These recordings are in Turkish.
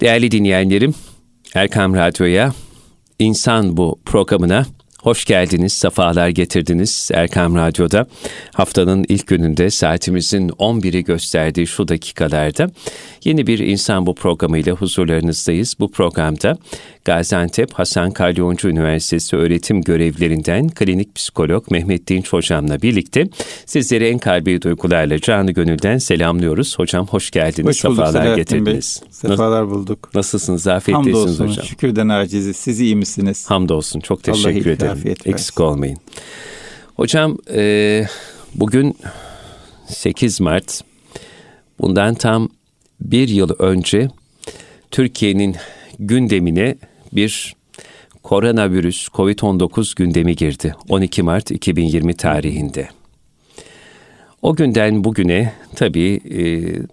Değerli dinleyenlerim, Erkam Radyo'ya, İnsan Bu programına Hoş geldiniz, sefalar getirdiniz Erkam Radyo'da. Haftanın ilk gününde saatimizin 11'i gösterdiği şu dakikalarda yeni bir insan bu programıyla huzurlarınızdayız. Bu programda Gaziantep Hasan Kalyoncu Üniversitesi öğretim görevlerinden klinik psikolog Mehmet Dinç hocamla birlikte sizleri en kalbi duygularla canı gönülden selamlıyoruz. Hocam hoş geldiniz, hoş bulduk, sefalar getirdiniz. Bey. Sefalar bulduk. Nasılsınız, afiyettesiniz hocam? Hamdolsun, şükürden aciziz. Siz iyi misiniz? Hamdolsun, çok teşekkür Allah ederim. Eksik olmayın. Hocam e, bugün 8 Mart. Bundan tam bir yıl önce Türkiye'nin gündemine bir koronavirüs COVID-19 gündemi girdi. 12 Mart 2020 tarihinde. O günden bugüne tabii e,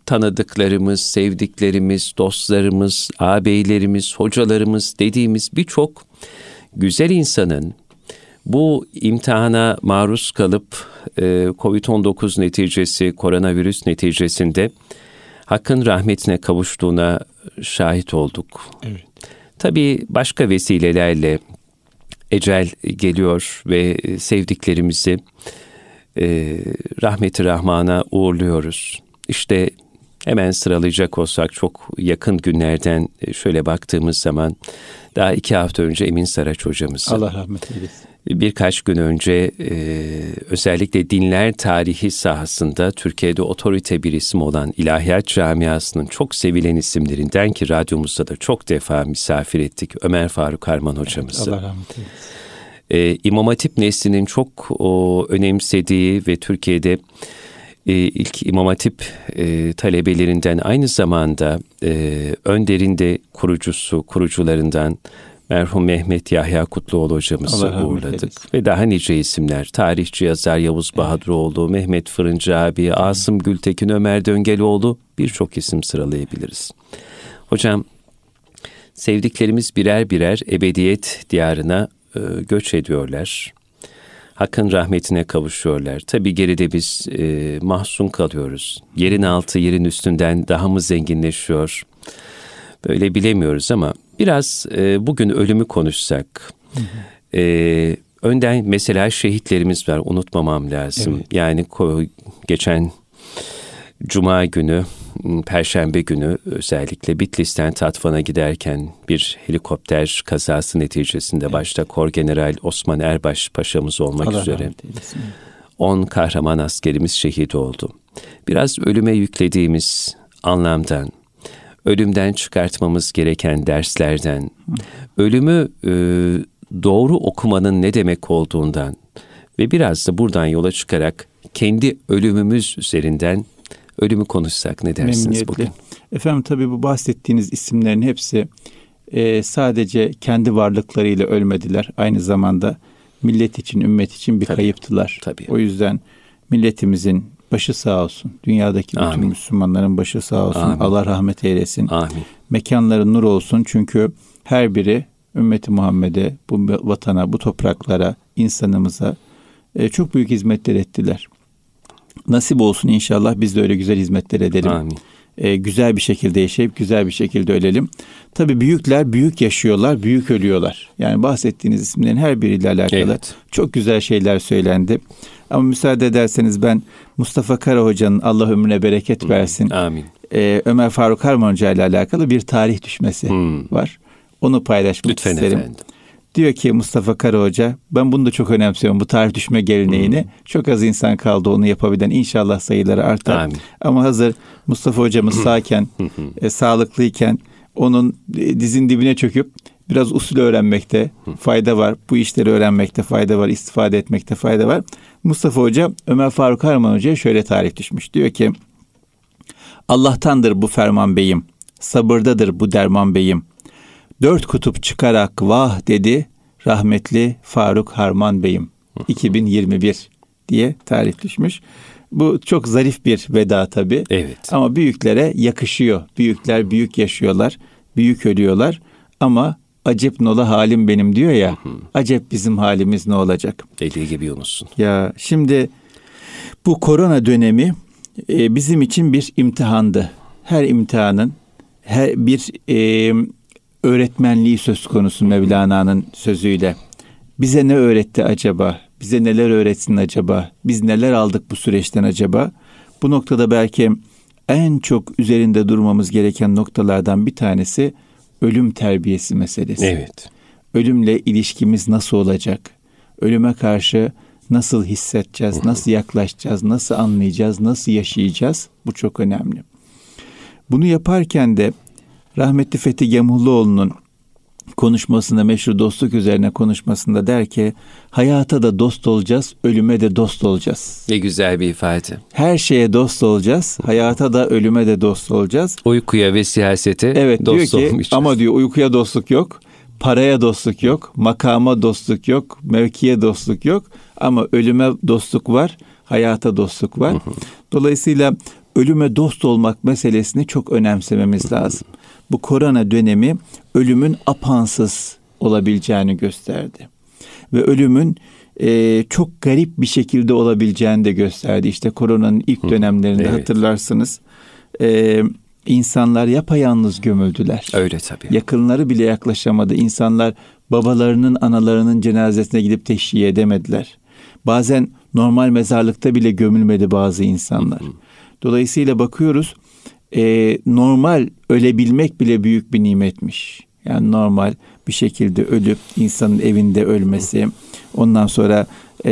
tanıdıklarımız, sevdiklerimiz, dostlarımız, ağabeylerimiz, hocalarımız dediğimiz birçok güzel insanın bu imtihana maruz kalıp e, COVID-19 neticesi, koronavirüs neticesinde Hakk'ın rahmetine kavuştuğuna şahit olduk. Evet. Tabii başka vesilelerle ecel geliyor ve sevdiklerimizi e, rahmeti rahmana uğurluyoruz. İşte hemen sıralayacak olsak çok yakın günlerden şöyle baktığımız zaman daha iki hafta önce Emin Saraç hocamızı. Allah rahmet eylesin birkaç gün önce e, özellikle dinler tarihi sahasında Türkiye'de otorite bir isim olan İlahiyat Camiası'nın çok sevilen isimlerinden ki radyomuzda da çok defa misafir ettik Ömer Faruk Arman hocamızı. Allah rahmet eylesin. E, İmam Hatip neslinin çok o, önemsediği ve Türkiye'de e, ilk İmam Hatip e, talebelerinden aynı zamanda e, önderinde kurucusu, kurucularından merhum Mehmet Yahya Kutluoğlu hocamızı uğurladık. Ve daha nice isimler. Tarihçi yazar Yavuz evet. Bahadıroğlu, Mehmet Fırıncı abi, Asım Gültekin, Ömer Döngeloğlu birçok isim sıralayabiliriz. Hocam sevdiklerimiz birer birer ebediyet diyarına e, göç ediyorlar. Hakkın rahmetine kavuşuyorlar. Tabi geride biz e, mahzun kalıyoruz. Yerin altı yerin üstünden daha mı zenginleşiyor? Böyle bilemiyoruz ama Biraz e, bugün ölümü konuşsak. Hı hı. E, önden mesela şehitlerimiz var unutmamam lazım. Evet. Yani geçen Cuma günü, Perşembe günü özellikle Bitlis'ten Tatvan'a giderken bir helikopter kazası neticesinde evet. başta Kor General Osman Erbaş Paşa'mız olmak Allah üzere 10 kahraman askerimiz şehit oldu. Biraz ölüme yüklediğimiz anlamdan ölümden çıkartmamız gereken derslerden, ölümü e, doğru okumanın ne demek olduğundan ve biraz da buradan yola çıkarak kendi ölümümüz üzerinden ölümü konuşsak ne dersiniz bugün? Efendim tabii bu bahsettiğiniz isimlerin hepsi e, sadece kendi varlıklarıyla ölmediler. Aynı zamanda millet için, ümmet için bir tabii, kayıptılar. Tabii. O yüzden milletimizin başı sağ olsun. Dünyadaki bütün Amin. Müslümanların başı sağ olsun. Amin. Allah rahmet eylesin. Amin. Mekanları nur olsun çünkü her biri ümmeti Muhammed'e, bu vatana, bu topraklara, insanımıza e, çok büyük hizmetler ettiler. Nasip olsun inşallah biz de öyle güzel hizmetler edelim. Amin. E, güzel bir şekilde yaşayıp güzel bir şekilde ölelim. Tabi büyükler büyük yaşıyorlar, büyük ölüyorlar. Yani bahsettiğiniz isimlerin her biriyle alakalı evet. çok güzel şeyler söylendi. Ama müsaade ederseniz ben Mustafa Kara Hoca'nın Allah ömrüne bereket versin. Amin. Ee, Ömer Faruk Harman Hoca ile alakalı bir tarih düşmesi hmm. var. Onu paylaşmak Lütfen isterim. Efendim. Diyor ki Mustafa Kara Hoca, ben bunu da çok önemsiyorum bu tarih düşme geleneğini. Hmm. Çok az insan kaldı onu yapabilen inşallah sayıları artar. Amin. Ama hazır Mustafa hocamız sağken, e, sağlıklıyken onun e, dizin dibine çöküp biraz usul öğrenmekte fayda var. Bu işleri öğrenmekte fayda var, istifade etmekte fayda var. Mustafa Hoca Ömer Faruk Harman Hoca'ya şöyle tarif düşmüş. Diyor ki Allah'tandır bu ferman beyim, sabırdadır bu derman beyim. Dört kutup çıkarak vah dedi rahmetli Faruk Harman beyim. 2021 diye tarif düşmüş. Bu çok zarif bir veda tabi. Evet. Ama büyüklere yakışıyor. Büyükler büyük yaşıyorlar, büyük ölüyorlar. Ama acep nola halim benim diyor ya. Hı hı. Acep bizim halimiz ne olacak? Deli gibi Yunus'un. Ya şimdi bu korona dönemi e, bizim için bir imtihandı. Her imtihanın her bir e, öğretmenliği söz konusu Mevlana'nın sözüyle. Bize ne öğretti acaba? Bize neler öğretsin acaba? Biz neler aldık bu süreçten acaba? Bu noktada belki en çok üzerinde durmamız gereken noktalardan bir tanesi ölüm terbiyesi meselesi. Evet. Ölümle ilişkimiz nasıl olacak? Ölüme karşı nasıl hissedeceğiz, nasıl yaklaşacağız, nasıl anlayacağız, nasıl yaşayacağız? Bu çok önemli. Bunu yaparken de rahmetli Fethi Gemulluoğlu'nun konuşmasında meşhur dostluk üzerine konuşmasında der ki hayata da dost olacağız, ölüme de dost olacağız. Ne güzel bir ifade. Her şeye dost olacağız, hayata da ölüme de dost olacağız. Uykuya ve siyasete evet, dost diyor ki, olmayacağız. Ama diyor uykuya dostluk yok, paraya dostluk yok, makama dostluk yok, mevkiye dostluk yok ama ölüme dostluk var, hayata dostluk var. Dolayısıyla ölüme dost olmak meselesini çok önemsememiz lazım. Bu korona dönemi ölümün apansız olabileceğini gösterdi. Ve ölümün e, çok garip bir şekilde olabileceğini de gösterdi. İşte koronanın ilk dönemlerinde evet. hatırlarsınız. E, insanlar yapayalnız gömüldüler. Öyle tabii. Yakınları bile yaklaşamadı. İnsanlar babalarının, analarının cenazesine gidip teşhiye edemediler. Bazen normal mezarlıkta bile gömülmedi bazı insanlar. Dolayısıyla bakıyoruz e, normal ölebilmek bile büyük bir nimetmiş. Yani normal bir şekilde ölüp insanın evinde ölmesi, ondan sonra e,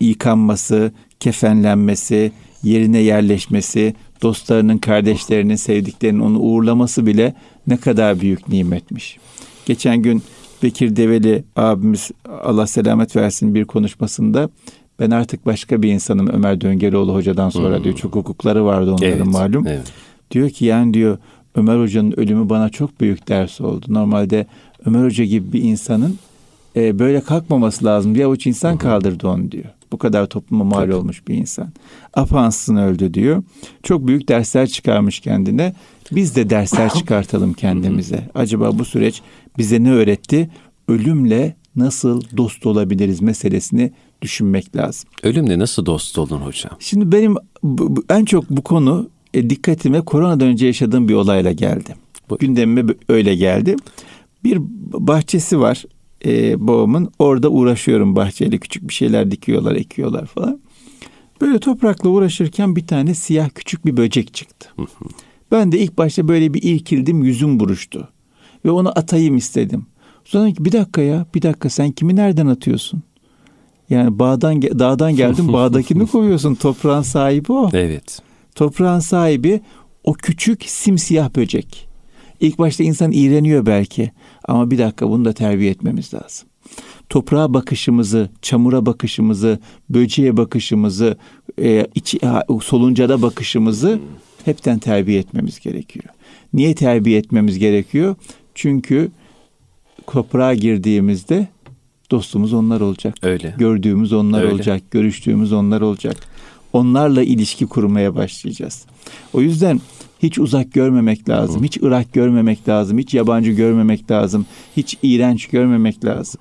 yıkanması, kefenlenmesi, yerine yerleşmesi, dostlarının, kardeşlerinin, sevdiklerinin onu uğurlaması bile ne kadar büyük nimetmiş. Geçen gün Bekir Develi abimiz Allah selamet versin bir konuşmasında ben artık başka bir insanım Ömer Döngeloğlu hocadan sonra hmm. diyor. Çok hukukları vardı onların evet, malum. Evet. Diyor ki yani diyor Ömer Hoca'nın ölümü bana çok büyük ders oldu. Normalde Ömer Hoca gibi bir insanın e, böyle kalkmaması lazım diye avuç insan hmm. kaldırdı onu diyor. Bu kadar topluma mal Tabii. olmuş bir insan. Apansın öldü diyor. Çok büyük dersler çıkarmış kendine. Biz de dersler çıkartalım kendimize. Acaba bu süreç bize ne öğretti? Ölümle nasıl dost olabiliriz meselesini düşünmek lazım. Ölümle nasıl dost olun hocam? Şimdi benim en çok bu konu e, dikkatime koronadan önce yaşadığım bir olayla geldi. Bu... Gündemime öyle geldi. Bir bahçesi var e, babamın. Orada uğraşıyorum bahçeyle. Küçük bir şeyler dikiyorlar, ekiyorlar falan. Böyle toprakla uğraşırken bir tane siyah küçük bir böcek çıktı. ben de ilk başta böyle bir irkildim, yüzüm buruştu. Ve onu atayım istedim. Sonra ki bir dakika ya, bir dakika sen kimi nereden atıyorsun? Yani bağdan dağdan geldin bağdakini koyuyorsun. Toprağın sahibi o. Evet. Toprağın sahibi o küçük simsiyah böcek. İlk başta insan iğreniyor belki ama bir dakika bunu da terbiye etmemiz lazım. Toprağa bakışımızı, çamura bakışımızı, böceğe bakışımızı, e, içi, soluncada bakışımızı hepten terbiye etmemiz gerekiyor. Niye terbiye etmemiz gerekiyor? Çünkü toprağa girdiğimizde dostumuz onlar olacak. Öyle. Gördüğümüz onlar Öyle. olacak, görüştüğümüz onlar olacak. Onlarla ilişki kurmaya başlayacağız. O yüzden hiç uzak görmemek lazım. Hı. Hiç Irak görmemek lazım. Hiç yabancı görmemek lazım. Hiç iğrenç görmemek lazım.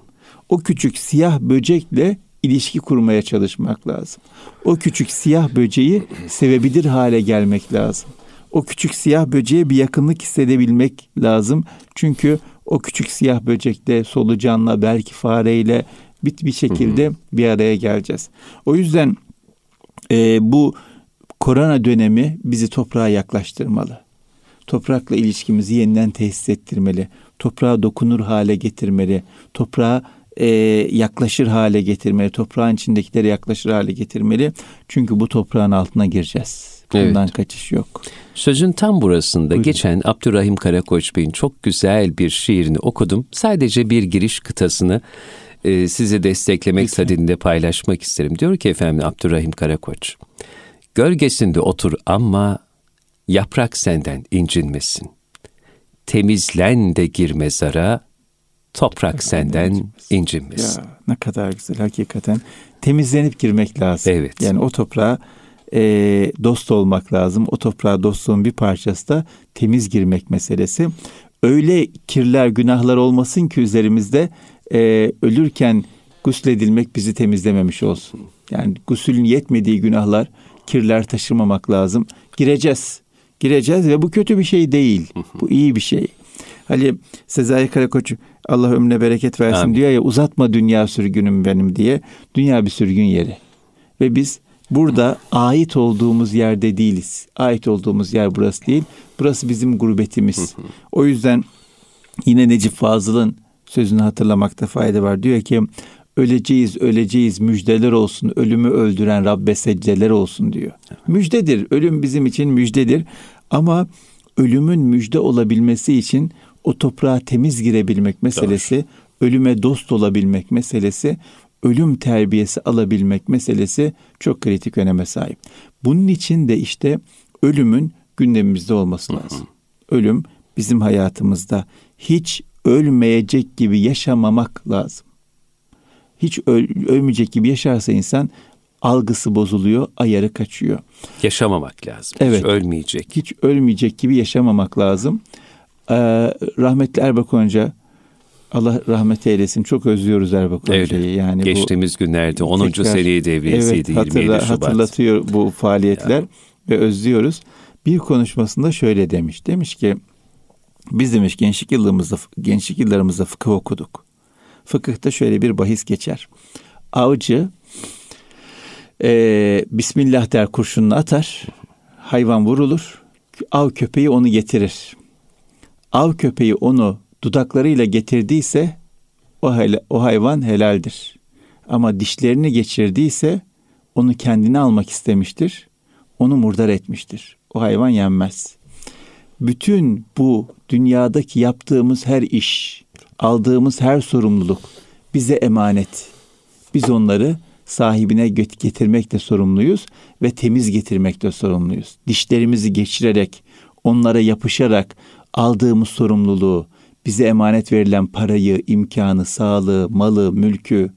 O küçük siyah böcekle ilişki kurmaya çalışmak lazım. O küçük siyah böceği sevebilir hale gelmek lazım. O küçük siyah böceğe bir yakınlık hissedebilmek lazım. Çünkü o küçük siyah böcekle, solucanla, belki fareyle bir, bir şekilde bir araya geleceğiz. O yüzden e, bu korona dönemi bizi toprağa yaklaştırmalı. Toprakla ilişkimizi yeniden tesis ettirmeli. Toprağa dokunur hale getirmeli. Toprağa e, yaklaşır hale getirmeli. Toprağın içindekileri yaklaşır hale getirmeli. Çünkü bu toprağın altına gireceğiz. Bundan evet. kaçış yok. Sözün tam burasında Buyurun. geçen Abdurrahim Karakoç Bey'in çok güzel bir şiirini okudum. Sadece bir giriş kıtasını e, size desteklemek sadedinde paylaşmak isterim. Diyor ki efendim Abdurrahim Karakoç. Gölgesinde otur ama yaprak senden incinmesin. Temizlen de gir mezara, toprak senden incinmesin. Ya, ne kadar güzel hakikaten. Temizlenip girmek lazım. Evet. Yani o toprağa e, dost olmak lazım. O toprağa dostluğun bir parçası da temiz girmek meselesi. Öyle kirler, günahlar olmasın ki üzerimizde e, ölürken gusledilmek bizi temizlememiş olsun. Yani gusülün yetmediği günahlar, kirler taşırmamak lazım. Gireceğiz. Gireceğiz ve bu kötü bir şey değil. Bu iyi bir şey. Hani Sezai Karakoç Allah ömrüne bereket versin Amin. diyor ya uzatma dünya sürgünüm benim diye. Dünya bir sürgün yeri. Ve biz burada ait olduğumuz yerde değiliz. Ait olduğumuz yer burası değil. Burası bizim gurbetimiz. o yüzden yine Necip Fazıl'ın sözünü hatırlamakta fayda var. Diyor ki öleceğiz öleceğiz müjdeler olsun ölümü öldüren Rabbe secdeler olsun diyor. Müjdedir ölüm bizim için müjdedir ama ölümün müjde olabilmesi için o toprağa temiz girebilmek meselesi, Doğru. ölüme dost olabilmek meselesi, ölüm terbiyesi alabilmek meselesi çok kritik öneme sahip. Bunun için de işte ölümün gündemimizde olması lazım. Ölüm bizim hayatımızda hiç ölmeyecek gibi yaşamamak lazım. Hiç öl, ölmeyecek gibi yaşarsa insan algısı bozuluyor, ayarı kaçıyor. Yaşamamak lazım. Evet. Hiç ölmeyecek. Hiç ölmeyecek gibi yaşamamak lazım. Ee, rahmetli Erbakan Hoca Allah rahmet eylesin. Çok özlüyoruz Erbakan evet. Hoca'yı. Yani Geçtiğimiz bu, günlerde 10. Tekrar, seneyi devriyesiydi evet, hatırla, 27 Şubat. Hatırlatıyor bu faaliyetler ya. ve özlüyoruz. Bir konuşmasında şöyle demiş. Demiş ki biz demiş gençlik yıllarımızda gençlik yıllarımızda fıkıh okuduk. Fıkıhta şöyle bir bahis geçer. Avcı e, Bismillah der kurşununu atar. Hayvan vurulur. Av köpeği onu getirir. Av köpeği onu dudaklarıyla getirdiyse o, o hayvan helaldir. Ama dişlerini geçirdiyse onu kendine almak istemiştir. Onu murdar etmiştir. O hayvan yenmez. Bütün bu dünyadaki yaptığımız her iş, aldığımız her sorumluluk bize emanet. Biz onları sahibine getirmekle sorumluyuz ve temiz getirmekle sorumluyuz. Dişlerimizi geçirerek, onlara yapışarak aldığımız sorumluluğu, bize emanet verilen parayı, imkanı, sağlığı, malı, mülkü,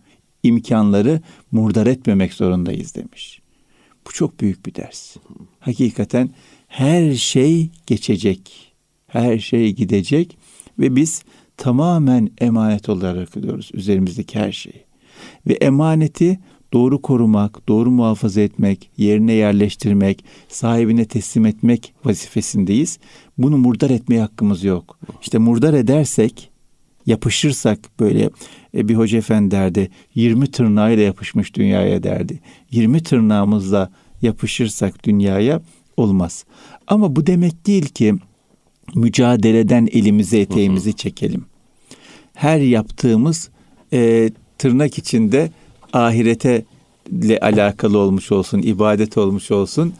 imkanları murdar etmemek zorundayız demiş. Bu çok büyük bir ders. Hakikaten her şey geçecek. Her şey gidecek ve biz tamamen emanet olarak ediyoruz üzerimizdeki her şeyi. Ve emaneti doğru korumak, doğru muhafaza etmek, yerine yerleştirmek, sahibine teslim etmek vazifesindeyiz. Bunu murdar etmeye hakkımız yok. İşte murdar edersek, yapışırsak böyle e, bir hoca efendi derdi 20 tırnağıyla yapışmış dünyaya derdi. 20 tırnağımızla yapışırsak dünyaya olmaz. Ama bu demek değil ki mücadeleden elimizi eteğimizi çekelim. Her yaptığımız e, tırnak içinde ahirete ile alakalı olmuş olsun, ibadet olmuş olsun.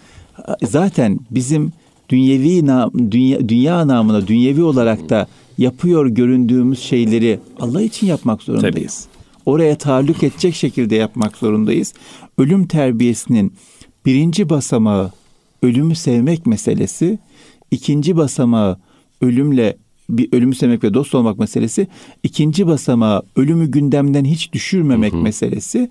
Zaten bizim dünyevi dünya, dünya namına dünyevi olarak da yapıyor göründüğümüz şeyleri Allah için yapmak zorundayız. Tabii. Oraya taalluk edecek şekilde yapmak zorundayız. Ölüm terbiyesinin birinci basamağı ölümü sevmek meselesi, ikinci basamağı ölümle bir ölümü sevmek ve dost olmak meselesi, ikinci basamağı ölümü gündemden hiç düşürmemek hı hı. meselesi,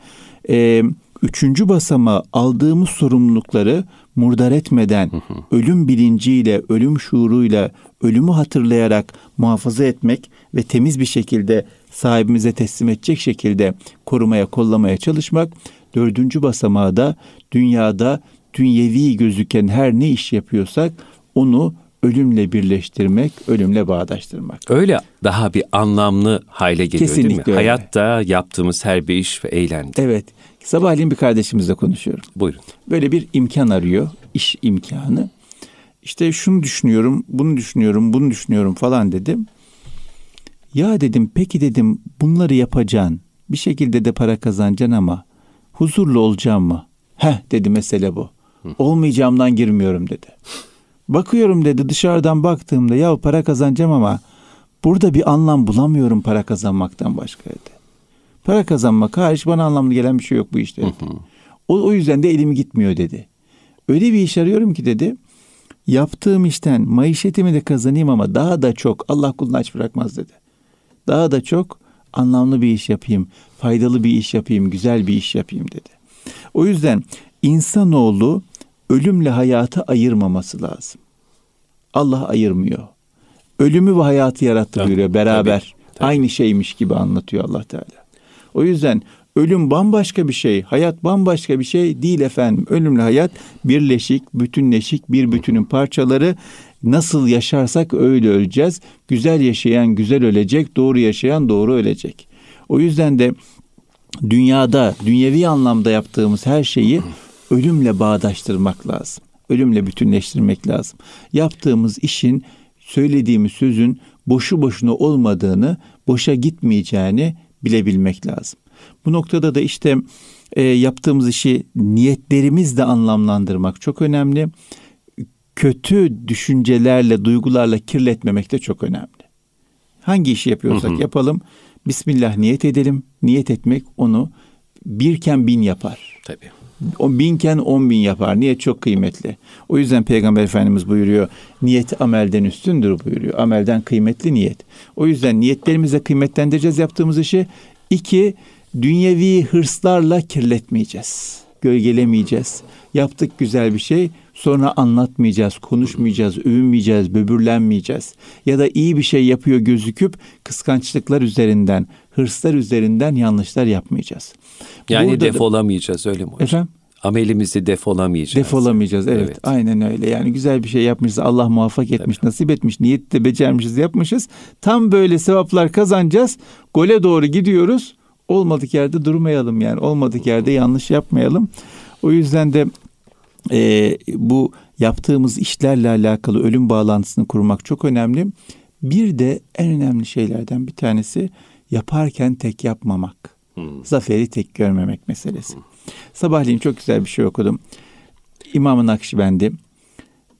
e, üçüncü basamağı aldığımız sorumlulukları murdar etmeden hı hı. ölüm bilinciyle, ölüm şuuruyla, ölümü hatırlayarak muhafaza etmek ve temiz bir şekilde sahibimize teslim edecek şekilde korumaya, kollamaya çalışmak. Dördüncü basamağı da dünyada dünyevi gözüken her ne iş yapıyorsak onu ölümle birleştirmek, ölümle bağdaştırmak. Öyle daha bir anlamlı hale geliyor Kesinlikle değil mi? Öyle. Hayatta yaptığımız her bir iş ve eylemde. Evet. Sabahleyin bir kardeşimizle konuşuyorum. Buyurun. Böyle bir imkan arıyor, iş imkanı. İşte şunu düşünüyorum, bunu düşünüyorum, bunu düşünüyorum falan dedim. Ya dedim peki dedim bunları yapacaksın. Bir şekilde de para kazanacaksın ama huzurlu olacağım mı? Heh dedi mesele bu. Olmayacağımdan girmiyorum dedi. Bakıyorum dedi dışarıdan baktığımda ya para kazanacağım ama burada bir anlam bulamıyorum para kazanmaktan başka dedi. Para kazanmak hariç bana anlamlı gelen bir şey yok bu işte. Dedi. O, o yüzden de elim gitmiyor dedi. Öyle bir iş arıyorum ki dedi. Yaptığım işten maişetimi de kazanayım ama daha da çok Allah kulunu aç bırakmaz dedi. Daha da çok anlamlı bir iş yapayım, faydalı bir iş yapayım, güzel bir iş yapayım dedi. O yüzden insanoğlu ölümle hayatı ayırmaması lazım. Allah ayırmıyor. Ölümü ve hayatı yarattı tabii, buyuruyor beraber. Tabii, tabii. Aynı şeymiş gibi anlatıyor Allah Teala. O yüzden Ölüm bambaşka bir şey, hayat bambaşka bir şey değil efendim. Ölümle hayat birleşik, bütünleşik bir bütünün parçaları. Nasıl yaşarsak öyle öleceğiz. Güzel yaşayan güzel ölecek, doğru yaşayan doğru ölecek. O yüzden de dünyada, dünyevi anlamda yaptığımız her şeyi ölümle bağdaştırmak lazım. Ölümle bütünleştirmek lazım. Yaptığımız işin, söylediğimiz sözün boşu boşuna olmadığını, boşa gitmeyeceğini bilebilmek lazım. Bu noktada da işte e, yaptığımız işi niyetlerimizle anlamlandırmak çok önemli. Kötü düşüncelerle, duygularla kirletmemek de çok önemli. Hangi işi yapıyorsak hı hı. yapalım. Bismillah niyet edelim. Niyet etmek onu birken bin yapar. Tabii. O binken on bin yapar. Niyet çok kıymetli. O yüzden Peygamber Efendimiz buyuruyor. Niyet amelden üstündür buyuruyor. Amelden kıymetli niyet. O yüzden niyetlerimize kıymetlendireceğiz yaptığımız işi. İki, dünyevi hırslarla kirletmeyeceğiz. Gölgelemeyeceğiz. Yaptık güzel bir şey. Sonra anlatmayacağız, konuşmayacağız, övünmeyeceğiz, böbürlenmeyeceğiz. Ya da iyi bir şey yapıyor gözüküp kıskançlıklar üzerinden, hırslar üzerinden yanlışlar yapmayacağız. Yani Burada defolamayacağız öyle mi hocam? Efendim? Amelimizi defolamayacağız. Defolamayacağız evet, evet. Aynen öyle. Yani güzel bir şey yapmışız. Allah muvaffak etmiş, Tabii. nasip etmiş, niyette becermişiz, yapmışız. Tam böyle sevaplar kazanacağız. Gole doğru gidiyoruz. Olmadık yerde durmayalım yani. Olmadık yerde yanlış yapmayalım. O yüzden de e, bu yaptığımız işlerle alakalı ölüm bağlantısını kurmak çok önemli. Bir de en önemli şeylerden bir tanesi yaparken tek yapmamak. Hmm. Zaferi tek görmemek meselesi. Hmm. Sabahleyin çok güzel bir şey okudum. İmam-ı Nakşibendi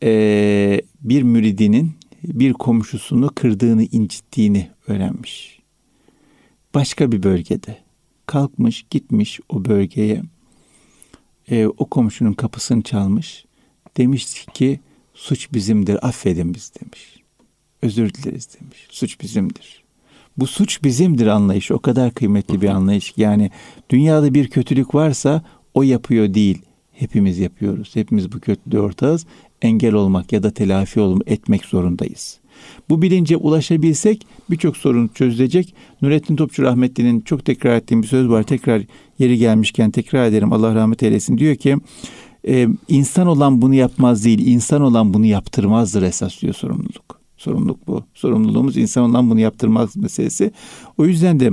e, bir müridinin bir komşusunu kırdığını, incittiğini öğrenmiş. Başka bir bölgede kalkmış, gitmiş o bölgeye e, o komşunun kapısını çalmış. Demiş ki suç bizimdir affedin biz demiş. Özür dileriz demiş. Suç bizimdir. Bu suç bizimdir anlayış o kadar kıymetli bir anlayış yani dünyada bir kötülük varsa o yapıyor değil. Hepimiz yapıyoruz. Hepimiz bu kötülüğe ortağız. Engel olmak ya da telafi olmak etmek zorundayız. Bu bilince ulaşabilsek birçok sorun çözülecek. Nurettin Topçu rahmetlinin çok tekrar ettiğim bir söz var. Tekrar yeri gelmişken tekrar ederim. Allah rahmet eylesin. Diyor ki e, insan olan bunu yapmaz değil, insan olan bunu yaptırmazdır esas diyor sorumluluk. Sorumluluk bu. Sorumluluğumuz insan olan bunu yaptırmaz meselesi. O yüzden de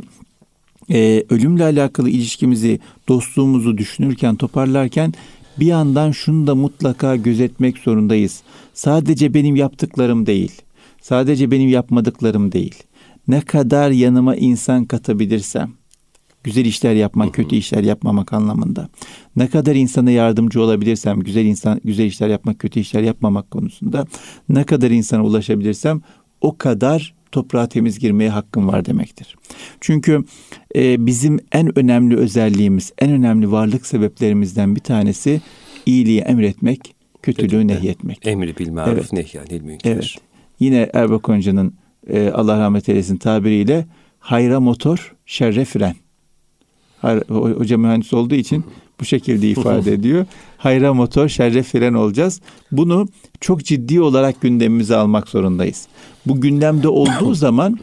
e, ölümle alakalı ilişkimizi, dostluğumuzu düşünürken, toparlarken bir yandan şunu da mutlaka gözetmek zorundayız. Sadece benim yaptıklarım değil. Sadece benim yapmadıklarım değil. Ne kadar yanıma insan katabilirsem, güzel işler yapmak, kötü işler yapmamak anlamında. Ne kadar insana yardımcı olabilirsem, güzel insan güzel işler yapmak, kötü işler yapmamak konusunda ne kadar insana ulaşabilirsem o kadar toprağa temiz girmeye hakkım var demektir. Çünkü e, bizim en önemli özelliğimiz, en önemli varlık sebeplerimizden bir tanesi iyiliği emretmek, kötülüğü nehyetmek. Emri bil maruf evet. nehyanil münker. Evet. Yine Erbak Hoca'nın e, Allah rahmet eylesin tabiriyle hayra motor, şerre fren. Hoca mühendis olduğu için bu şekilde ifade ediyor. Hayra motor, şerre fren olacağız. Bunu çok ciddi olarak gündemimize almak zorundayız. Bu gündemde olduğu zaman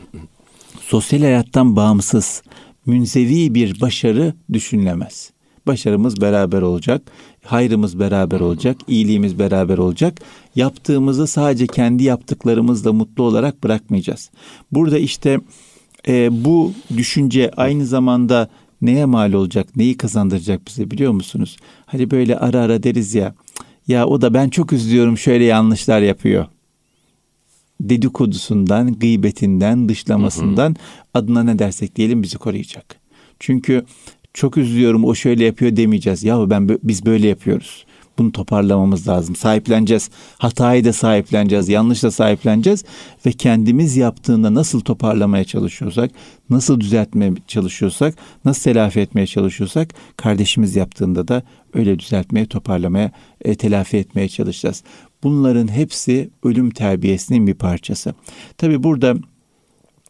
sosyal hayattan bağımsız, münzevi bir başarı düşünülemez. Başarımız beraber olacak, hayrımız beraber olacak, iyiliğimiz beraber olacak. Yaptığımızı sadece kendi yaptıklarımızla mutlu olarak bırakmayacağız. Burada işte e, bu düşünce aynı zamanda neye mal olacak, neyi kazandıracak bize biliyor musunuz? Hani böyle ara ara deriz ya, ya o da ben çok üzülüyorum şöyle yanlışlar yapıyor. Dedikodusundan, gıybetinden, dışlamasından hı hı. adına ne dersek diyelim bizi koruyacak. Çünkü çok üzülüyorum o şöyle yapıyor demeyeceğiz. Ya ben biz böyle yapıyoruz. Bunu toparlamamız lazım. Sahipleneceğiz. Hatayı da sahipleneceğiz. Yanlış da sahipleneceğiz. Ve kendimiz yaptığında nasıl toparlamaya çalışıyorsak, nasıl düzeltmeye çalışıyorsak, nasıl telafi etmeye çalışıyorsak, kardeşimiz yaptığında da öyle düzeltmeye, toparlamaya, e, telafi etmeye çalışacağız. Bunların hepsi ölüm terbiyesinin bir parçası. Tabi burada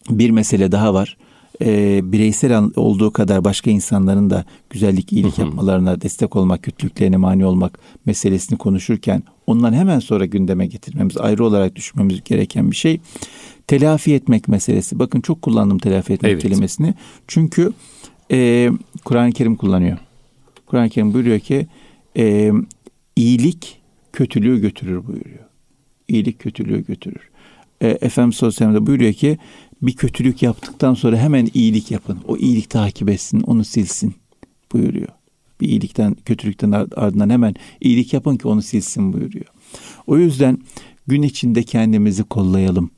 bir mesele daha var e, bireysel olduğu kadar başka insanların da güzellik, iyilik yapmalarına destek olmak, kötülüklerine mani olmak meselesini konuşurken ondan hemen sonra gündeme getirmemiz, ayrı olarak düşünmemiz gereken bir şey. Telafi etmek meselesi. Bakın çok kullandım telafi etmek evet. kelimesini. Çünkü e, Kur'an-ı Kerim kullanıyor. Kur'an-ı Kerim buyuruyor ki e, iyilik kötülüğü götürür buyuruyor. İyilik kötülüğü götürür. E, Efendimiz buyuruyor ki bir kötülük yaptıktan sonra hemen iyilik yapın. O iyilik takip etsin, onu silsin buyuruyor. Bir iyilikten, kötülükten ardından hemen iyilik yapın ki onu silsin buyuruyor. O yüzden gün içinde kendimizi kollayalım.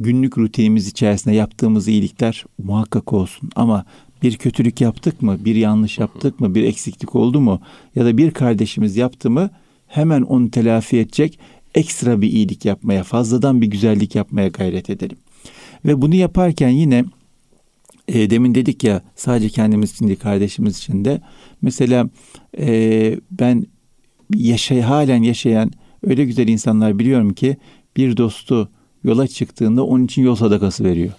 Günlük rutinimiz içerisinde yaptığımız iyilikler muhakkak olsun. Ama bir kötülük yaptık mı, bir yanlış yaptık mı, bir eksiklik oldu mu ya da bir kardeşimiz yaptı mı hemen onu telafi edecek ekstra bir iyilik yapmaya, fazladan bir güzellik yapmaya gayret edelim. Ve bunu yaparken yine e, demin dedik ya sadece kendimiz için değil kardeşimiz için de mesela e, ben yaşay halen yaşayan öyle güzel insanlar biliyorum ki bir dostu yola çıktığında onun için yol sadakası veriyor.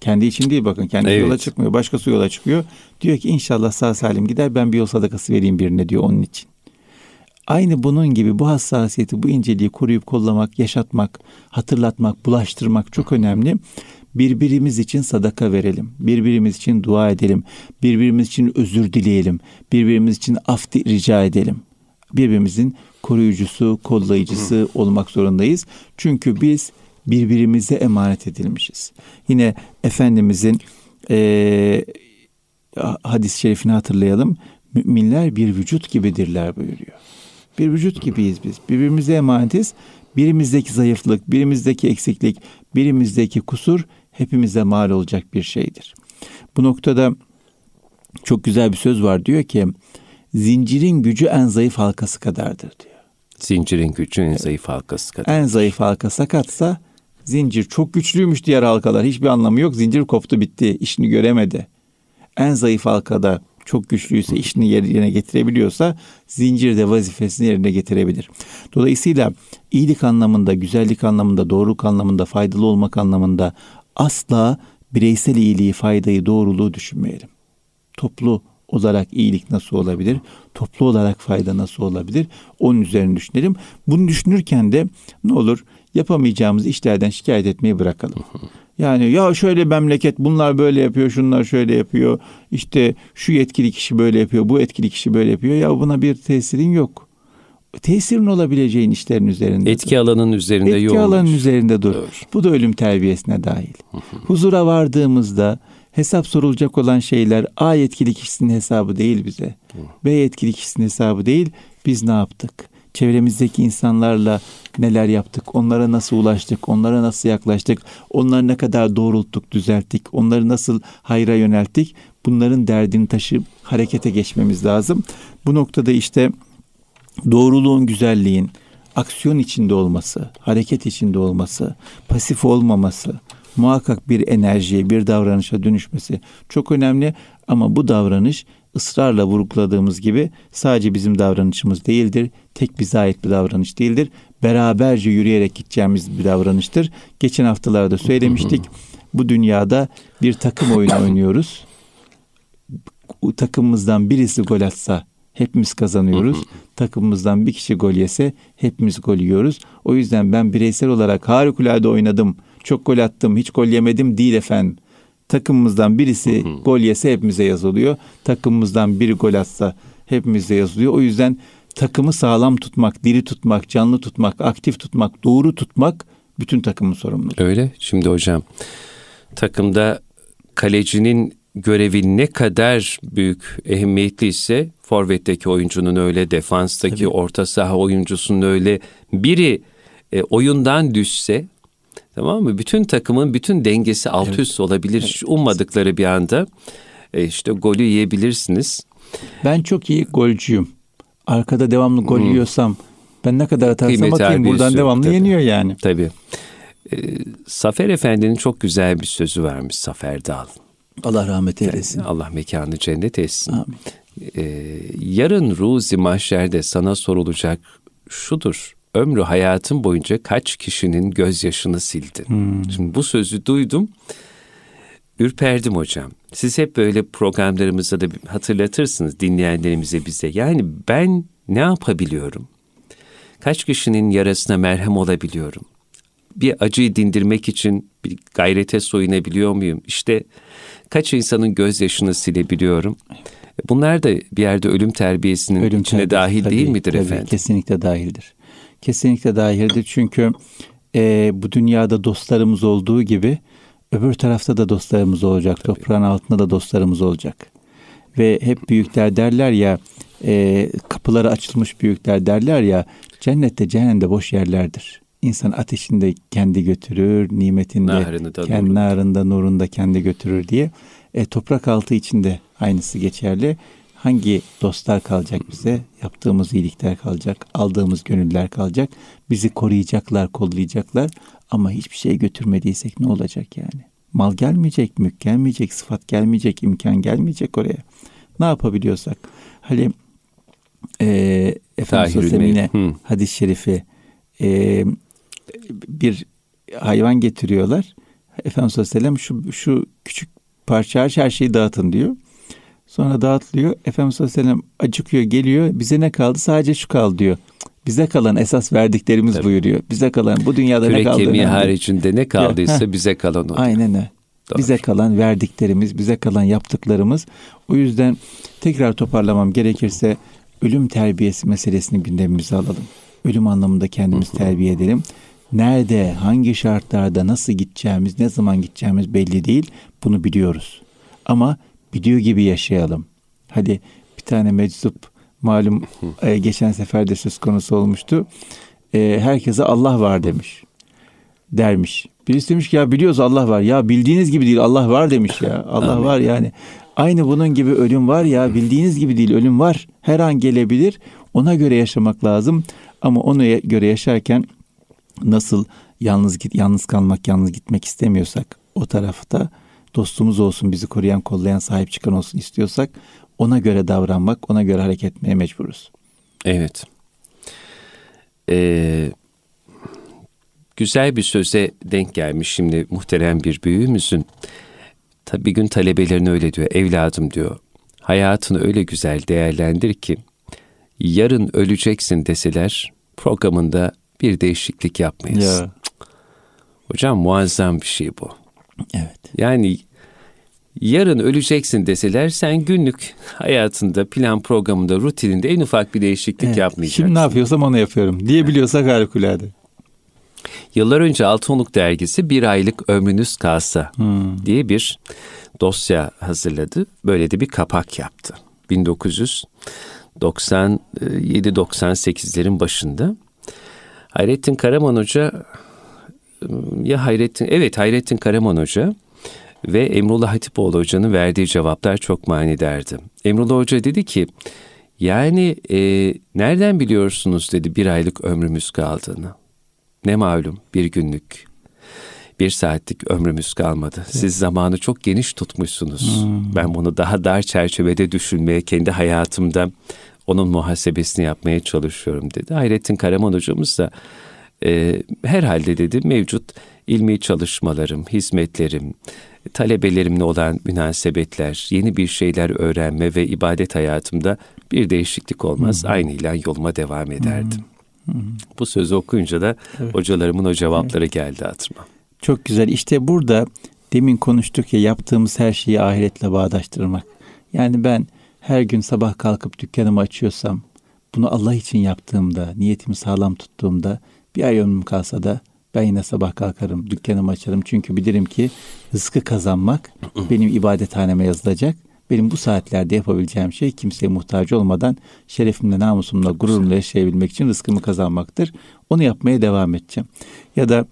Kendi için değil bakın. Kendi evet. yola çıkmıyor. Başkası yola çıkıyor. Diyor ki inşallah sağ salim gider ben bir yol sadakası vereyim birine diyor onun için. Aynı bunun gibi bu hassasiyeti, bu inceliği koruyup kollamak, yaşatmak, hatırlatmak, bulaştırmak çok önemli. Birbirimiz için sadaka verelim. Birbirimiz için dua edelim. Birbirimiz için özür dileyelim. Birbirimiz için af rica edelim. Birbirimizin koruyucusu, kollayıcısı olmak zorundayız. Çünkü biz birbirimize emanet edilmişiz. Yine Efendimizin e, hadis-i şerifini hatırlayalım. Müminler bir vücut gibidirler buyuruyor. Bir vücut gibiyiz biz. Birbirimize emanetiz. Birimizdeki zayıflık, birimizdeki eksiklik, birimizdeki kusur hepimize mal olacak bir şeydir. Bu noktada çok güzel bir söz var diyor ki zincirin gücü en zayıf halkası kadardır diyor. Zincirin gücü en zayıf halkası kadar. En zayıf halka sakatsa zincir çok güçlüymüş diğer halkalar. Hiçbir anlamı yok. Zincir koptu bitti. işini göremedi. En zayıf halkada çok güçlüyse işini yerine getirebiliyorsa zincir de vazifesini yerine getirebilir. Dolayısıyla iyilik anlamında, güzellik anlamında, doğruluk anlamında, faydalı olmak anlamında asla bireysel iyiliği, faydayı, doğruluğu düşünmeyelim. Toplu olarak iyilik nasıl olabilir? Toplu olarak fayda nasıl olabilir? Onun üzerine düşünelim. Bunu düşünürken de ne olur yapamayacağımız işlerden şikayet etmeyi bırakalım. Yani ya şöyle memleket bunlar böyle yapıyor, şunlar şöyle yapıyor. İşte şu yetkili kişi böyle yapıyor, bu etkili kişi böyle yapıyor. Ya buna bir tesirin yok. Tesirin olabileceğin işlerin üzerinde. Etki dur. alanın üzerinde Etki yoğunmuş. alanın üzerinde dur. Doğru. Bu da ölüm terbiyesine dahil. Huzura vardığımızda hesap sorulacak olan şeyler A yetkili kişisinin hesabı değil bize. B yetkili kişisinin hesabı değil. Biz ne yaptık? Çevremizdeki insanlarla neler yaptık, onlara nasıl ulaştık, onlara nasıl yaklaştık, onları ne kadar doğrulttuk, düzelttik, onları nasıl hayra yönelttik, bunların derdini taşıyıp harekete geçmemiz lazım. Bu noktada işte doğruluğun, güzelliğin, aksiyon içinde olması, hareket içinde olması, pasif olmaması, muhakkak bir enerjiye, bir davranışa dönüşmesi çok önemli ama bu davranış ısrarla vurguladığımız gibi sadece bizim davranışımız değildir. Tek bize ait bir davranış değildir. Beraberce yürüyerek gideceğimiz bir davranıştır. Geçen haftalarda söylemiştik. Bu dünyada bir takım oyunu oynuyoruz. Takımımızdan birisi gol atsa hepimiz kazanıyoruz. Takımımızdan bir kişi gol yese hepimiz gol yiyoruz. O yüzden ben bireysel olarak harikulade oynadım. Çok gol attım, hiç gol yemedim değil efendim takımımızdan birisi hı hı. gol yese hepimize yazılıyor. Takımımızdan biri gol atsa hepimize yazılıyor. O yüzden takımı sağlam tutmak, diri tutmak, canlı tutmak, aktif tutmak, doğru tutmak bütün takımın sorumluluğu. Öyle. Şimdi hocam takımda kalecinin görevi ne kadar büyük, ehemmiyetli ise forvetteki oyuncunun öyle, defanstaki Tabii. orta saha oyuncusunun öyle biri e, oyundan düşse Tamam mı? Bütün takımın bütün dengesi alt evet. üst olabilir. Evet. Ummadıkları bir anda e, işte golü yiyebilirsiniz. Ben çok iyi golcüyüm. Arkada devamlı gol hmm. yiyorsam ben ne kadar atarsam atayım buradan devamlı tabii. yeniyor yani. Tabii. E, Safer Efendi'nin çok güzel bir sözü varmış Safer Dal. Allah rahmet eylesin. Yani Allah mekanı cennet etsin. Amin. E, yarın ruzi mahşerde sana sorulacak şudur ömrü hayatım boyunca kaç kişinin gözyaşını sildin? Hmm. Şimdi bu sözü duydum. Ürperdim hocam. Siz hep böyle programlarımızda da hatırlatırsınız dinleyenlerimize bize. Yani ben ne yapabiliyorum? Kaç kişinin yarasına merhem olabiliyorum? Bir acıyı dindirmek için bir gayrete soyunabiliyor muyum? İşte Kaç insanın gözyaşını silebiliyorum. Bunlar da bir yerde ölüm terbiyesinin ölüm içine terbiyesi, dahil tabii, değil midir tabii, efendim? Kesinlikle dahildir. Kesinlikle dahildir çünkü e, bu dünyada dostlarımız olduğu gibi öbür tarafta da dostlarımız olacak. Tabii. Toprağın altında da dostlarımız olacak. Ve hep büyükler derler ya e, kapıları açılmış büyükler derler ya cennette cehennemde boş yerlerdir. İnsan ateşinde kendi götürür, nimetinde narında, kendi nurunda. narında, nurunda kendi götürür diye. E, toprak altı içinde aynısı geçerli. Hangi dostlar kalacak bize? Yaptığımız iyilikler kalacak, aldığımız gönüller kalacak. Bizi koruyacaklar, kollayacaklar. Ama hiçbir şey götürmediysek ne olacak yani? Mal gelmeyecek, mülk gelmeyecek, sıfat gelmeyecek, imkan gelmeyecek oraya. Ne yapabiliyorsak. Hani e, Efendimiz yine hadis-i şerifi e, bir hayvan getiriyorlar. Efendimiz Aleyhisselam şu, şu küçük parça her şeyi dağıtın diyor. Sonra dağıtılıyor. Efendimiz Aleyhisselam acıkıyor geliyor. Bize ne kaldı? Sadece şu kaldı diyor. Bize kalan esas verdiklerimiz Tabii. buyuruyor. Bize kalan bu dünyada Kürek ne kaldı? kemiği haricinde ne kaldıysa ya, bize kalan o. Aynen öyle. Doğru. Bize kalan verdiklerimiz, bize kalan yaptıklarımız. O yüzden tekrar toparlamam gerekirse ölüm terbiyesi meselesini gündemimize alalım. Ölüm anlamında kendimiz terbiye edelim. Nerede, hangi şartlarda, nasıl gideceğimiz, ne zaman gideceğimiz belli değil. Bunu biliyoruz. Ama biliyor gibi yaşayalım. Hadi bir tane meczup malum e, geçen sefer de söz konusu olmuştu. E, herkese Allah var demiş. Dermiş. Birisi demiş ki ya biliyoruz Allah var. Ya bildiğiniz gibi değil Allah var demiş ya. Allah var yani. Aynı bunun gibi ölüm var ya bildiğiniz gibi değil ölüm var. Her an gelebilir. Ona göre yaşamak lazım. Ama ona göre yaşarken nasıl yalnız git yalnız kalmak, yalnız gitmek istemiyorsak o tarafta dostumuz olsun, bizi koruyan, kollayan, sahip çıkan olsun istiyorsak ona göre davranmak, ona göre hareket etmeye mecburuz. Evet. Ee, güzel bir söze denk gelmiş şimdi muhterem bir büyüğümüzün. Tabi gün talebelerine öyle diyor. Evladım diyor. Hayatını öyle güzel değerlendir ki yarın öleceksin deseler programında bir değişiklik yapmayız. Ya. Hocam muazzam bir şey bu. Evet. Yani yarın öleceksin deseler sen günlük hayatında plan programında rutininde en ufak bir değişiklik evet. yapmayacaksın. Şimdi ne yapıyorsam onu yapıyorum diyebiliyorsak harikulade. Yıllar önce Altınoluk dergisi bir aylık ömrünüz kalsa hmm. diye bir dosya hazırladı. Böyle de bir kapak yaptı. 1997-98'lerin başında. Hayrettin Karaman Hoca ya Hayrettin evet Hayrettin Karaman Hoca ve Emrullah Hatipoğlu Hoca'nın verdiği cevaplar çok manidardı. Emrullah Hoca dedi ki yani e, nereden biliyorsunuz dedi bir aylık ömrümüz kaldığını. Ne malum bir günlük, bir saatlik ömrümüz kalmadı. Evet. Siz zamanı çok geniş tutmuşsunuz. Hmm. Ben bunu daha dar çerçevede düşünmeye, kendi hayatımda onun muhasebesini yapmaya çalışıyorum dedi. Hayrettin Karaman hocamız da e, herhalde dedi mevcut ilmi çalışmalarım, hizmetlerim, talebelerimle olan münasebetler, yeni bir şeyler öğrenme ve ibadet hayatımda bir değişiklik olmaz. Hmm. Aynıyla yoluma devam ederdim. Hmm. Bu sözü okuyunca da evet. hocalarımın o cevapları evet. geldi hatırıma. Çok güzel. İşte burada demin konuştuk ya yaptığımız her şeyi ahiretle bağdaştırmak. Yani ben her gün sabah kalkıp dükkanımı açıyorsam, bunu Allah için yaptığımda, niyetimi sağlam tuttuğumda bir ay ömrüm kalsa da ben yine sabah kalkarım, dükkanımı açarım. Çünkü bilirim ki rızkı kazanmak benim ibadethaneme yazılacak benim bu saatlerde yapabileceğim şey kimseye muhtaç olmadan şerefimle, namusumla, gururumla yaşayabilmek için rızkımı kazanmaktır. Onu yapmaya devam edeceğim. Ya da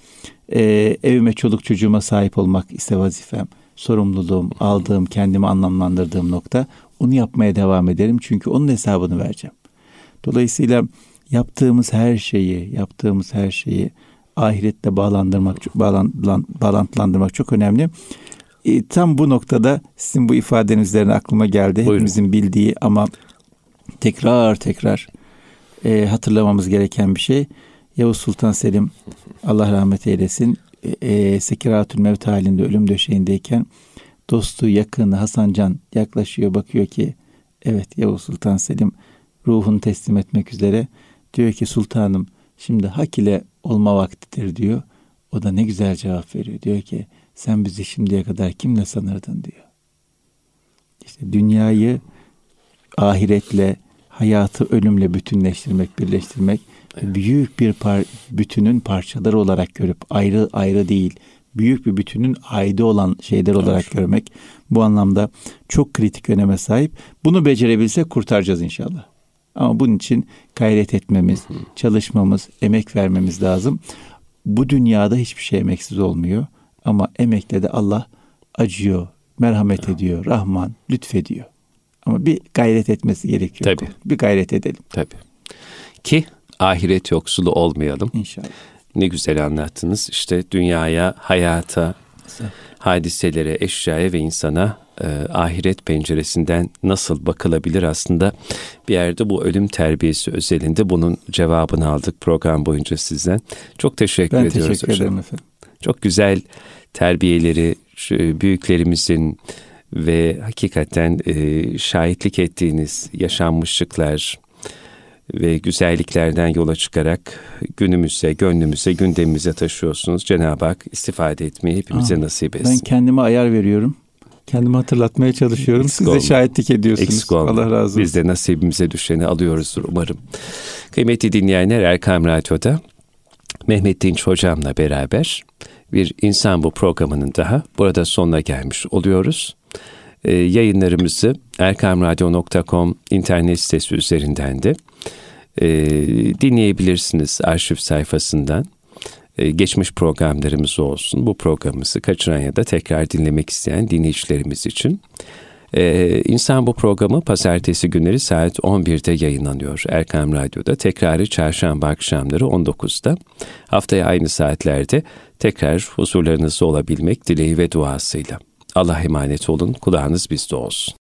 e, evime, çoluk çocuğuma sahip olmak ise vazifem, sorumluluğum, aldığım, kendimi anlamlandırdığım nokta. Onu yapmaya devam ederim çünkü onun hesabını vereceğim. Dolayısıyla yaptığımız her şeyi, yaptığımız her şeyi ahirette bağlandırmak, bağlantılandırmak çok önemli. E, tam bu noktada sizin bu ifadenizlerin aklıma geldi. Buyurun. Hepimizin bildiği ama tekrar tekrar e, hatırlamamız gereken bir şey. Yavuz Sultan Selim Allah rahmet eylesin e, Sekiratül Mevt halinde ölüm döşeğindeyken dostu yakını Hasan Can yaklaşıyor bakıyor ki evet Yavuz Sultan Selim ruhunu teslim etmek üzere diyor ki sultanım şimdi hak ile olma vaktidir diyor. O da ne güzel cevap veriyor. Diyor ki sen bizi şimdiye kadar kimle sanırdın diyor. işte dünyayı ahiretle, hayatı ölümle bütünleştirmek, birleştirmek evet. büyük bir par bütünün parçaları olarak görüp ayrı ayrı değil, büyük bir bütünün aydı olan şeyler Doğru. olarak görmek bu anlamda çok kritik öneme sahip. Bunu becerebilsek kurtaracağız inşallah. Ama bunun için gayret etmemiz, çalışmamız, emek vermemiz lazım. Bu dünyada hiçbir şey emeksiz olmuyor. Ama emekle de Allah acıyor, merhamet ediyor, Rahman lütfediyor. Ama bir gayret etmesi gerekiyor. Tabii. Bir gayret edelim. Tabii. Ki ahiret yoksulu olmayalım. İnşallah. Ne güzel anlattınız. İşte dünyaya, hayata, hadiselere, eşyaya ve insana e, ahiret penceresinden nasıl bakılabilir aslında bir yerde bu ölüm terbiyesi özelinde bunun cevabını aldık program boyunca sizden. Çok teşekkür ben ediyoruz teşekkür hocam. ederim efendim. Çok güzel terbiyeleri büyüklerimizin ve hakikaten e, şahitlik ettiğiniz yaşanmışlıklar, ve güzelliklerden yola çıkarak günümüze, gönlümüze, gündemimize taşıyorsunuz. Cenab-ı Hak istifade etmeyi hepimize Aa, nasip etsin. Ben kendime ayar veriyorum. Kendimi hatırlatmaya çalışıyorum. Eksik Siz de şahitlik ediyorsunuz. Eksik olma. Allah razı olsun. Biz de nasibimize düşeni alıyoruzdur umarım. Kıymetli dinleyenler Erkam Radyo'da Mehmet Dinç Hocam'la beraber bir İnsan Bu programının daha burada sonuna gelmiş oluyoruz. Ee, yayınlarımızı erkamradyo.com internet sitesi üzerinden de e, dinleyebilirsiniz arşiv sayfasından. E, geçmiş programlarımız olsun. Bu programımızı kaçıran ya da tekrar dinlemek isteyen dinleyicilerimiz için. Ee, İnsan bu programı pazartesi günleri saat 11'de yayınlanıyor. Erkam Radyo'da tekrarı çarşamba akşamları 19'da. Haftaya aynı saatlerde tekrar huzurlarınızda olabilmek dileği ve duasıyla. Allah emanet olun, kulağınız bizde olsun.